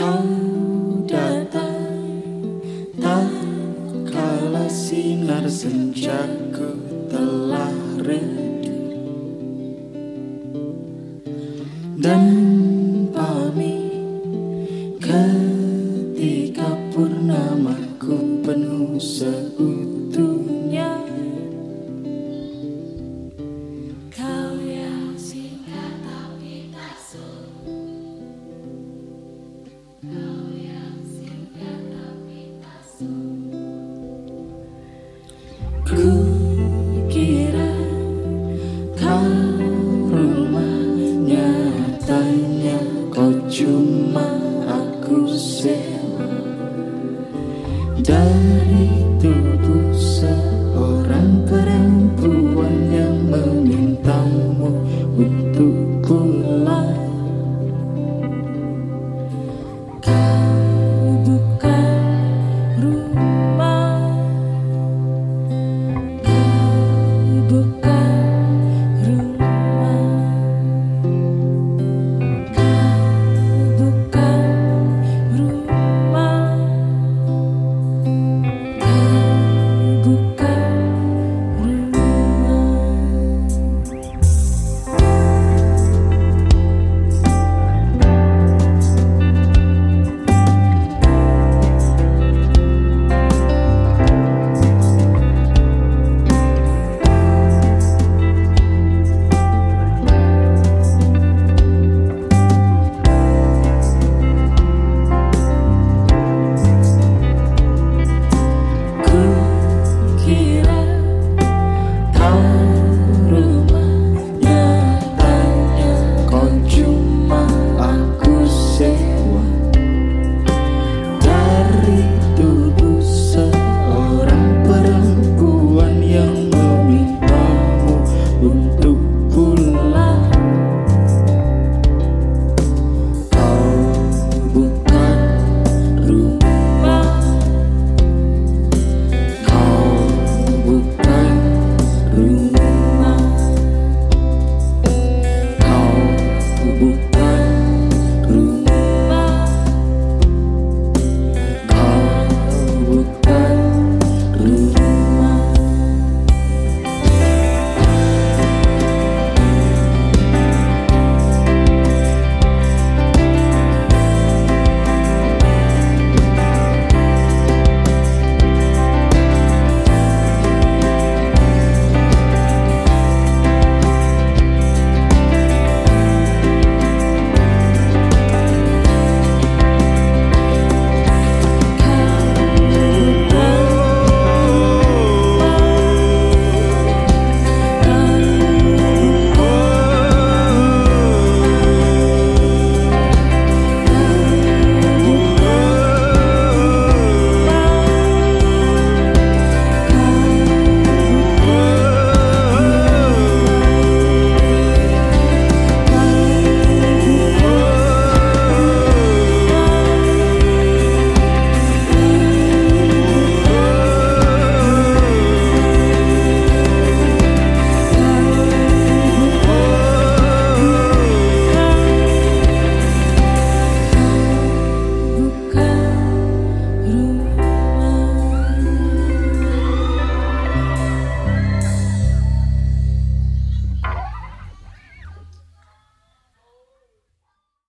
kau datang tak kalah sinar senja ku telah redup. Dan pamit ketika purnamaku penuh seutuh Cool.